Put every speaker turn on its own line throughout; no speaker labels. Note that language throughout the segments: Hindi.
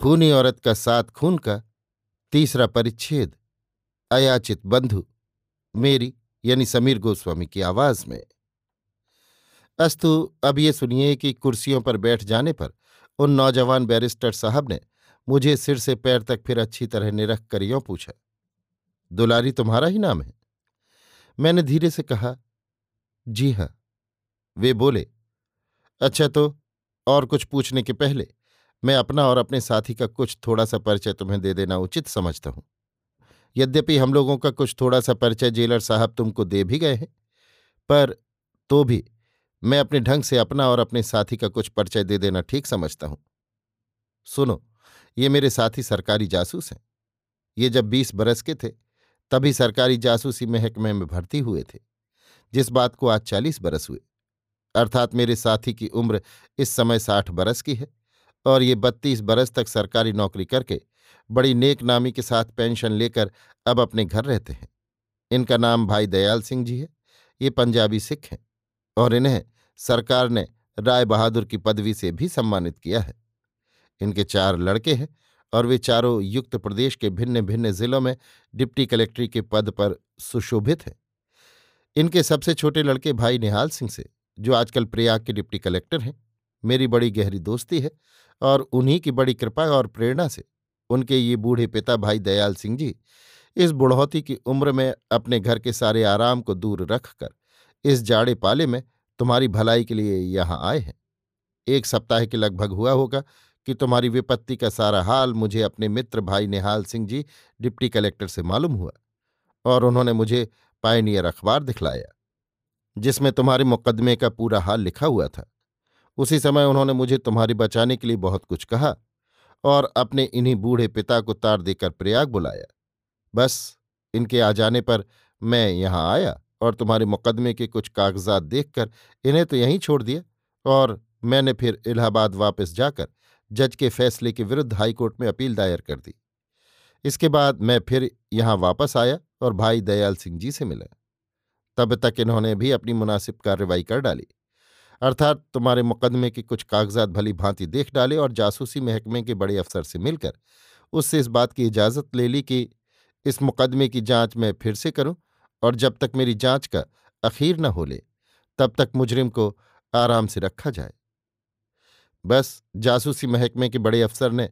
खूनी औरत का साथ खून का तीसरा परिच्छेद, अयाचित बंधु, मेरी यानी समीर गोस्वामी की आवाज़ में। अस्तु, अब ये सुनिए कि कुर्सियों पर बैठ जाने पर उन नौजवान बैरिस्टर साहब ने मुझे सिर से पैर तक फिर अच्छी तरह निरख कर यों पूछा, दुलारी तुम्हारा ही नाम है? मैंने धीरे से कहा, जी हाँ। वे बोले अच्छा तो और कुछ पूछने के पहले मैं अपना और अपने साथी का कुछ थोड़ा सा परिचय तुम्हें दे देना उचित समझता हूँ। यद्यपि हम लोगों का कुछ थोड़ा सा परिचय जेलर साहब तुमको दे भी गए हैं, पर तो भी मैं अपने ढंग से अपना और अपने साथी का कुछ परिचय दे देना ठीक समझता हूँ। सुनो, ये मेरे साथी सरकारी जासूस हैं। ये जब बीस बरस के थे, तभी सरकारी जासूसी महकमे में भर्ती हुए थे, जिस बात को आज चालीस बरस हुए। अर्थात मेरे साथी की उम्र इस समय साठ बरस की है। और ये बत्तीस बरस तक सरकारी नौकरी करके बड़ी नेक नामी के साथ पेंशन लेकर अब अपने घर रहते हैं। इनका नाम भाई दयाल सिंह जी है। ये पंजाबी सिख हैं और इन्हें सरकार ने राय बहादुर की पदवी से भी सम्मानित किया है। इनके चार लड़के हैं और वे चारों युक्त प्रदेश के भिन्न भिन्न जिलों में डिप्टी कलेक्ट्री के पद पर सुशोभित हैं। इनके सबसे छोटे लड़के भाई निहाल सिंह से, जो आजकल प्रयाग के डिप्टी कलेक्टर हैं, मेरी बड़ी गहरी दोस्ती है और उन्हीं की बड़ी कृपा और प्रेरणा से। उनके ये बूढ़े पिता भाई दयाल सिंह जी, इस बुढ़ौती की उम्र में अपने घर के सारे आराम को दूर रखकर, इस जाड़े पाले में तुम्हारी भलाई के लिए यहाँ आए हैं। एक सप्ताह के लगभग हुआ होगा कि तुम्हारी विपत्ति का सारा हाल मुझे अपने मित्र भाई निहाल सिंह जी, डिप्टी कलेक्टर से मालूम हुआ और उन्होंने मुझे पायनियर अखबार दिखलाया, जिसमें तुम्हारे मुकदमे का पूरा हाल लिखा हुआ था। उसी समय उन्होंने मुझे तुम्हारी बचाने के लिए बहुत कुछ कहा और अपने इन्हीं बूढ़े पिता को तार देकर प्रयाग बुलाया। बस, इनके आ जाने पर मैं यहाँ आया और तुम्हारे मुकदमे के कुछ कागजात देखकर इन्हें तो यहीं छोड़ दिया और मैंने फिर इलाहाबाद वापस जाकर जज के फैसले के विरुद्ध हाईकोर्ट में अपील दायर कर दी। इसके बाद मैं फिर यहाँ वापस आया और भाई दयाल सिंह जी से मिला। तब तक इन्होंने भी अपनी मुनासिब कार्रवाई कर डाली। अर्थात तुम्हारे मुकदमे के कुछ कागजात भली भांति देख डाले और जासूसी महकमे के बड़े अफसर से मिलकर उससे इस बात की इजाज़त ले ली कि इस मुकदमे की जाँच मैं फिर से करूँ और जब तक मेरी जाँच का अखीर न हो ले, तब तक मुजरिम को आराम से रखा जाए। बस जासूसी महकमे के बड़े अफसर ने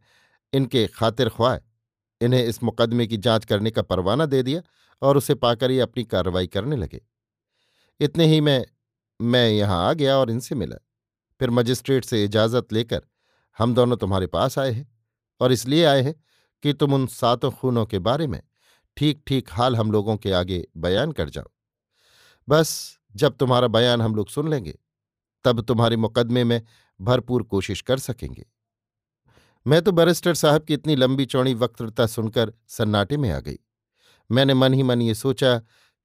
इनके खातिर ख्वाह इन्हें इस मुकदमे की जाँच करने का परवाना दे दिया और उसे पाकर ये अपनी कार्रवाई करने लगे। इतने ही में मैं यहाँ आ गया और इनसे मिला। फिर मजिस्ट्रेट से इजाज़त लेकर हम दोनों तुम्हारे पास आए हैं और इसलिए आए हैं कि तुम उन सातों खूनों के बारे में ठीक ठीक हाल हम लोगों के आगे बयान कर जाओ। बस जब तुम्हारा बयान हम लोग सुन लेंगे, तब तुम्हारे मुकदमे में भरपूर कोशिश कर सकेंगे। मैं तो बैरिस्टर साहब की इतनी लंबी चौड़ी वक्तृता सुनकर सन्नाटे में आ गई। मैंने मन ही मन ये सोचा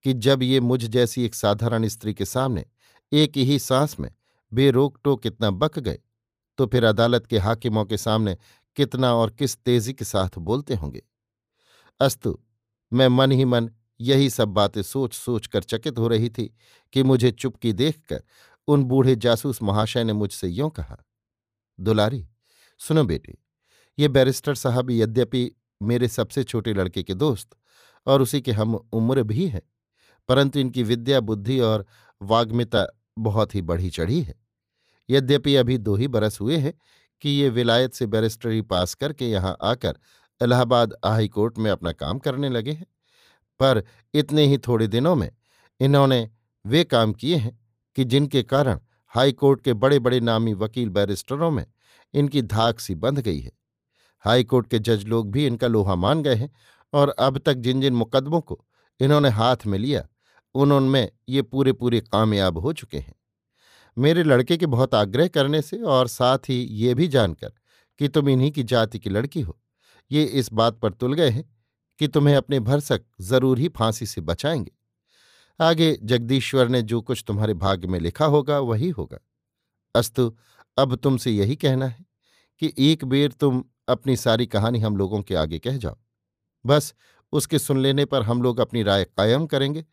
कि जब ये मुझ जैसी एक साधारण स्त्री के सामने एक ही सांस में बेरोक टोक कितना बक गए तो फिर अदालत के हाकिमों के सामने कितना और किस तेज़ी के साथ बोलते होंगे? अस्तु, मैं मन ही मन यही सब बातें सोच सोच कर चकित हो रही थी कि मुझे चुपकी देखकर उन बूढ़े जासूस महाशय ने मुझसे यों कहा, दुलारी, सुनो बेटी, ये बैरिस्टर साहब यद्यपि मेरे सबसे छोटे लड़के के दोस्त और उसी के हम उम्र भी हैं, परंतु इनकी विद्या, बुद्धि और वाग्मिता बहुत ही बढ़ी चढ़ी है। यद्यपि अभी दो ही बरस हुए हैं कि ये विलायत से बैरिस्टरी पास करके यहाँ आकर इलाहाबाद हाई कोर्ट में अपना काम करने लगे हैं। पर इतने ही थोड़े दिनों में इन्होंने वे काम किए हैं कि जिनके कारण हाई कोर्ट के बड़े बड़े नामी वकील बैरिस्टरों में इनकी धाक सी बंध गई है। हाई कोर्ट के जज लोग भी इनका लोहा मान गए हैं और अब तक जिन जिन मुकदमों को इन्होंने हाथ में लिया उनमें ये पूरे पूरे कामयाब हो चुके हैं। मेरे लड़के के बहुत आग्रह करने से और साथ ही ये भी जानकर कि तुम इन्हीं की जाति की लड़की हो। ये इस बात पर तुल गए हैं कि तुम्हें अपने भरसक ज़रूर ही फांसी से बचाएँगे। आगे जगदीश्वर ने जो कुछ तुम्हारे भाग्य में लिखा होगा वही होगा। अस्तु, अब तुमसे यही कहना है कि एक बेर तुम अपनी सारी कहानी हम लोगों के आगे कह जाओ। बस उसके सुन लेने पर हम लोग अपनी राय कायम करेंगे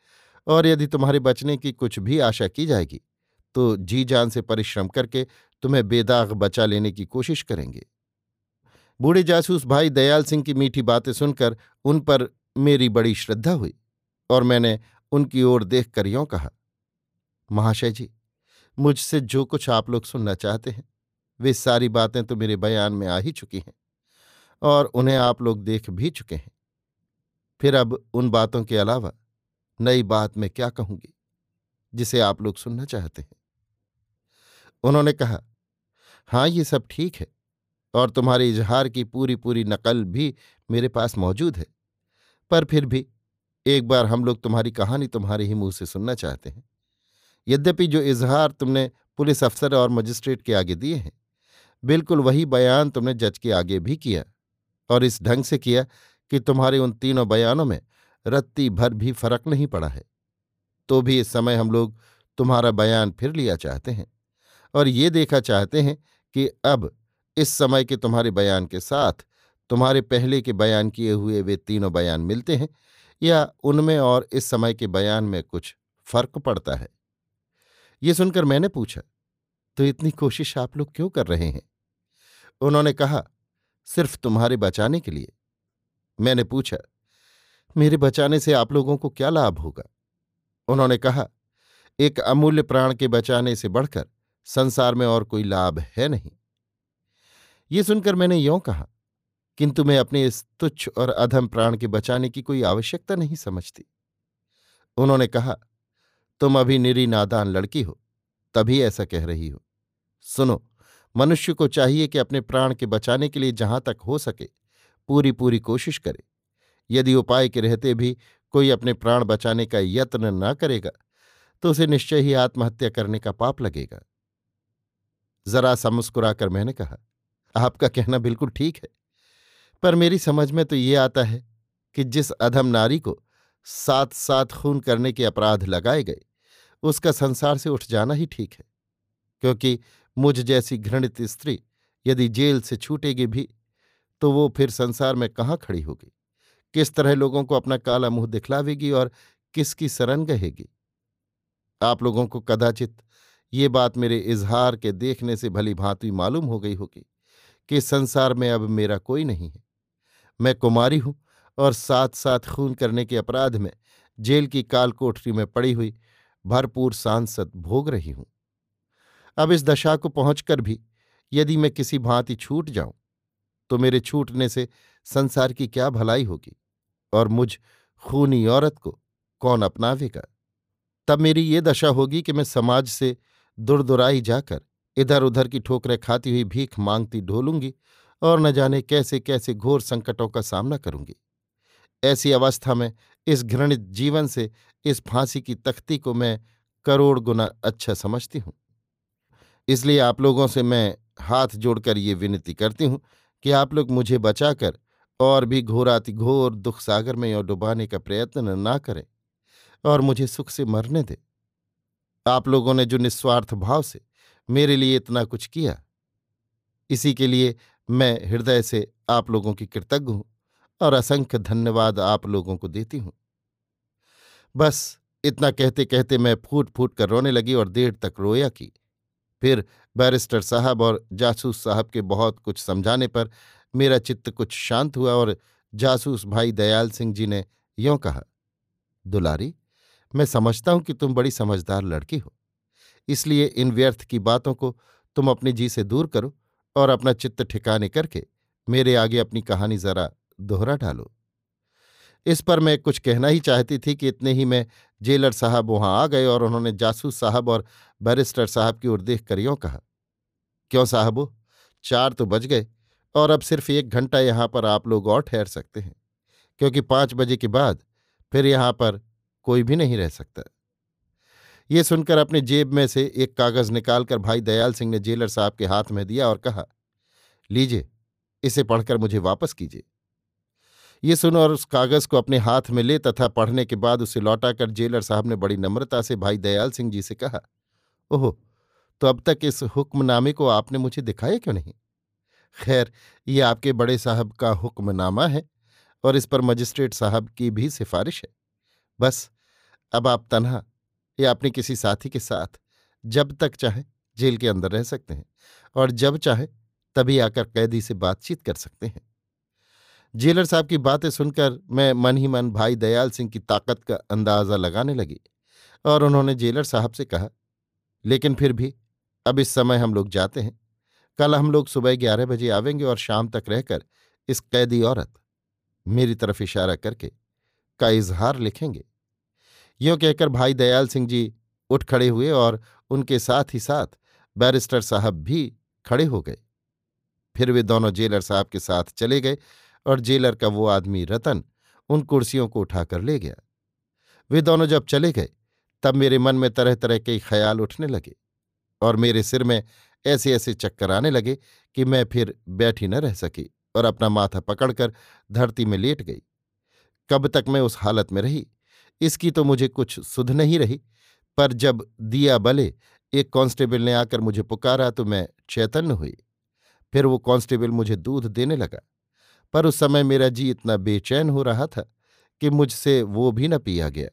और यदि तुम्हारे बचने की कुछ भी आशा की जाएगी तो जी जान से परिश्रम करके तुम्हें बेदाग बचा लेने की कोशिश करेंगे। बूढ़े जासूस भाई दयाल सिंह की मीठी बातें सुनकर उन पर मेरी बड़ी श्रद्धा हुई और मैंने उनकी ओर देख कर यों कहा, महाशय जी, मुझसे जो कुछ आप लोग सुनना चाहते हैं, वे सारी बातें तो मेरे बयान में आ ही चुकी हैं और उन्हें आप लोग देख भी चुके हैं। फिर अब उन बातों के अलावा नई बात मैं क्या कहूँगी, जिसे आप लोग सुनना चाहते हैं? उन्होंने कहा हाँ ये सब ठीक है, और तुम्हारे इजहार की पूरी पूरी नकल भी मेरे पास मौजूद है। पर फिर भी, एक बार हम लोग तुम्हारी कहानी तुम्हारे ही मुँह से सुनना चाहते हैं। यद्यपि जो इजहार तुमने पुलिस अफसर और मजिस्ट्रेट के आगे दिए हैं, बिल्कुल वही बयान तुमने जज के आगे भी किया, और इस ढंग से किया कि तुम्हारे उन तीनों बयानों में रत्ती भर भी फ़र्क नहीं पड़ा है। तो भी इस समय हम लोग तुम्हारा बयान फिर लिया चाहते हैं और ये देखा चाहते हैं कि अब, इस समय के तुम्हारे बयान के साथ, तुम्हारे पहले के बयान किए हुए वे तीनों बयान मिलते हैं या उनमें और इस समय के बयान में कुछ फ़र्क पड़ता है? ये सुनकर मैंने पूछा तो इतनी कोशिश आप लोग क्यों कर रहे हैं? उन्होंने कहा, सिर्फ़ तुम्हारे बचाने के लिए। मैंने पूछा मेरे बचाने से आप लोगों को क्या लाभ होगा? उन्होंने कहा, एक अमूल्य प्राण के बचाने से बढ़कर संसार में और कोई लाभ है नहीं। ये सुनकर मैंने यों कहा, किंतु मैं अपने इस तुच्छ और अधम प्राण के बचाने की कोई आवश्यकता नहीं समझती। उन्होंने कहा, तुम अभी निरी नादान लड़की हो, तभी ऐसा कह रही हो। सुनो, मनुष्य को चाहिए कि अपने प्राण के बचाने के लिए जहाँ तक हो सके पूरी पूरी कोशिश करे। यदि उपाय के रहते भी कोई अपने प्राण बचाने का यत्न न करेगा तो उसे निश्चय ही आत्महत्या करने का पाप लगेगा। जरा सा मुस्कुराकर मैंने कहा, आपका कहना बिल्कुल ठीक है, पर मेरी समझ में तो ये आता है कि जिस अधम नारी को साथ साथ खून करने के अपराध लगाए गए, उसका संसार से उठ जाना ही ठीक है, क्योंकि मुझ जैसी घृणित स्त्री यदि जेल से छूटेगी भी तो वो फिर संसार में कहाँ खड़ी होगी? किस तरह लोगों को अपना काला मुँह दिखलावेगी और किसकी शरण गहेगी? आप लोगों को कदाचित ये बात मेरे इजहार के देखने से भली भांति मालूम हो गई होगी कि संसार में अब मेरा कोई नहीं है। मैं कुमारी हूँ और साथ साथ खून करने के अपराध में, जेल की काल कोठरी में पड़ी हुई भरपूर सांसद भोग रही हूँ। अब इस दशा को पहुंचकर भी यदि मैं किसी भांति छूट जाऊँ तो मेरे छूटने से संसार की क्या भलाई होगी? और मुझ खूनी औरत को कौन अपनावेगा? तब मेरी ये दशा होगी कि मैं समाज से दुरदुराई जाकर इधर उधर की ठोकरें खाती हुई भीख मांगती ढोलूँगी और न जाने कैसे कैसे घोर संकटों का सामना करूँगी। ऐसी अवस्था में इस घृणित जीवन से इस फांसी की तख्ती को मैं करोड़ गुना अच्छा समझती हूँ। इसलिए आप लोगों से मैं हाथ जोड़कर ये विनती करती हूँ कि आप लोग मुझे बचाकर और भी घोराति घोर दुख सागर में और डुबाने का प्रयत्न ना करें और मुझे सुख से मरने दें। आप लोगों ने जो निस्वार्थ भाव से मेरे लिए इतना कुछ किया, इसी के लिए मैं हृदय से आप लोगों की कृतज्ञ हूँ और असंख्य धन्यवाद आप लोगों को देती हूँ। बस इतना कहते कहते मैं फूट फूट कर रोने लगी और देर तक रोया की फिर बैरिस्टर साहब और जासूस साहब के बहुत कुछ समझाने पर मेरा चित्त कुछ शांत हुआ और जासूस भाई दयाल सिंह जी ने यों कहा, दुलारी, मैं समझता हूँ कि तुम बड़ी समझदार लड़की हो। इसलिए इन व्यर्थ की बातों को तुम अपने जी से दूर करो और अपना चित्त ठिकाने करके मेरे आगे अपनी कहानी जरा दोहरा डालो। इस पर मैं कुछ कहना ही चाहती थी कि इतने ही में जेलर साहब वहाँ आ गए और उन्होंने जासूस साहब और बैरिस्टर साहब की ओर देख कर यों कहा क्यों साहबो? चार तो बज गए, और अब सिर्फ़ एक घंटा यहाँ पर आप लोग और ठहर सकते हैं, क्योंकि पाँच बजे के बाद फिर यहाँ पर कोई भी नहीं रह सकता। ये सुनकर अपने जेब में से एक कागज़ निकालकर भाई दयाल सिंह ने जेलर साहब के हाथ में दिया और कहा, लीजिए, इसे पढ़कर मुझे वापस कीजिए। ये सुन और उस कागज़ को अपने हाथ में ले तथा पढ़ने के बाद उसे लौटाकर जेलर साहब ने बड़ी नम्रता से भाई दयाल सिंह जी से कहा, ओह तो अब तक इस हुक्मनामे को आपने मुझे दिखाया क्यों नहीं? खैर, ये आपके बड़े साहब का हुक्मनामा है और इस पर मजिस्ट्रेट साहब की भी सिफारिश है। बस, अब आप तनहा या अपने किसी साथी के साथ जब तक चाहे जेल के अंदर रह सकते हैं और जब चाहे तभी आकर कैदी से बातचीत कर सकते हैं। जेलर साहब की बातें सुनकर मैं मन ही मन भाई दयाल सिंह की ताकत का अंदाज़ा लगाने लगी और उन्होंने जेलर साहब से कहा, लेकिन फिर भी अब इस समय हम लोग जाते हैं। कल हम लोग सुबह ग्यारह बजे आवेंगे और शाम तक रहकर इस कैदी औरत मेरी तरफ़ इशारा करके का इजहार लिखेंगे। यों कहकर भाई दयाल सिंह जी उठ खड़े हुए और उनके साथ ही साथ बैरिस्टर साहब भी खड़े हो गए। फिर वे दोनों जेलर साहब के साथ चले गए और जेलर का वो आदमी रतन उन कुर्सियों को उठाकर ले गया। वे दोनों जब चले गए, तब मेरे मन में तरह तरह के ख्याल उठने लगे। और मेरे सिर में ऐसे ऐसे चक्कर आने लगे कि मैं फिर बैठी न रह सकी और अपना माथा पकड़कर धरती में लेट गई। कब तक मैं उस हालत में रही? इसकी तो मुझे कुछ सुध नहीं रही। पर जब दिया बले एक कांस्टेबल ने आकर मुझे पुकारा तो मैं चैतन्य हुई। फिर वो कांस्टेबल मुझे दूध देने लगा। पर उस समय मेरा जी इतना बेचैन हो रहा था कि मुझसे वो भी न पिया गया।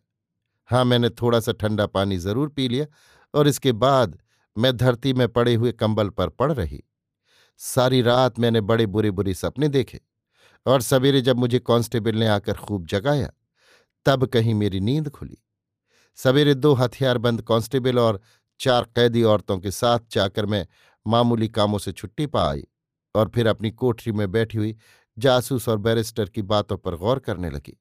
हाँ मैंने थोड़ा सा ठंडा पानी ज़रूर पी लिया और इसके बाद मैं धरती में पड़े हुए कंबल पर पड़ रही। सारी रात मैंने बड़े बुरे बुरे सपने देखे और सवेरे जब मुझे कांस्टेबल ने आकर खूब जगाया, तब कहीं मेरी नींद खुली। सवेरे दो हथियारबंद कांस्टेबल और चार कैदी औरतों के साथ जाकर मैं मामूली कामों से छुट्टी पा आई और फिर अपनी कोठरी में बैठी हुई जासूस और बैरिस्टर की बातों पर गौर करने लगी।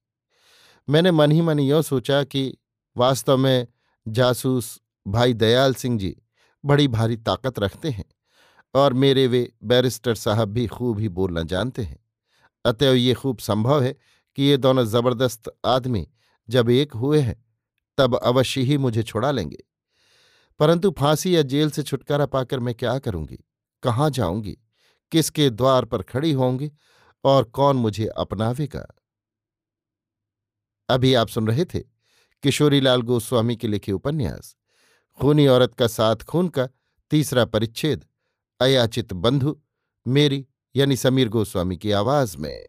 मैंने मन ही मन यों सोचा कि वास्तव में जासूस भाई दयाल सिंह जी बड़ी भारी ताकत रखते हैं और मेरे वे बैरिस्टर साहब भी खूब ही बोलना जानते हैं। अतएव ये खूब संभव है कि ये दोनों ज़बरदस्त आदमी जब एक हुए हैं, तब अवश्य ही मुझे छुड़ा लेंगे। परंतु फांसी या जेल से छुटकारा पाकर मैं क्या करूँगी? कहाँ जाऊँगी? किसके द्वार पर खड़ी होंगी? और कौन मुझे अपनावेगा? अभी आप सुन रहे थे किशोरीलाल गोस्वामी के लिखे उपन्यास। खूनी औरत का साथ खून का तीसरा परिच्छेद, अयाचित बंधु, मेरी यानी समीर गोस्वामी की आवाज़ में।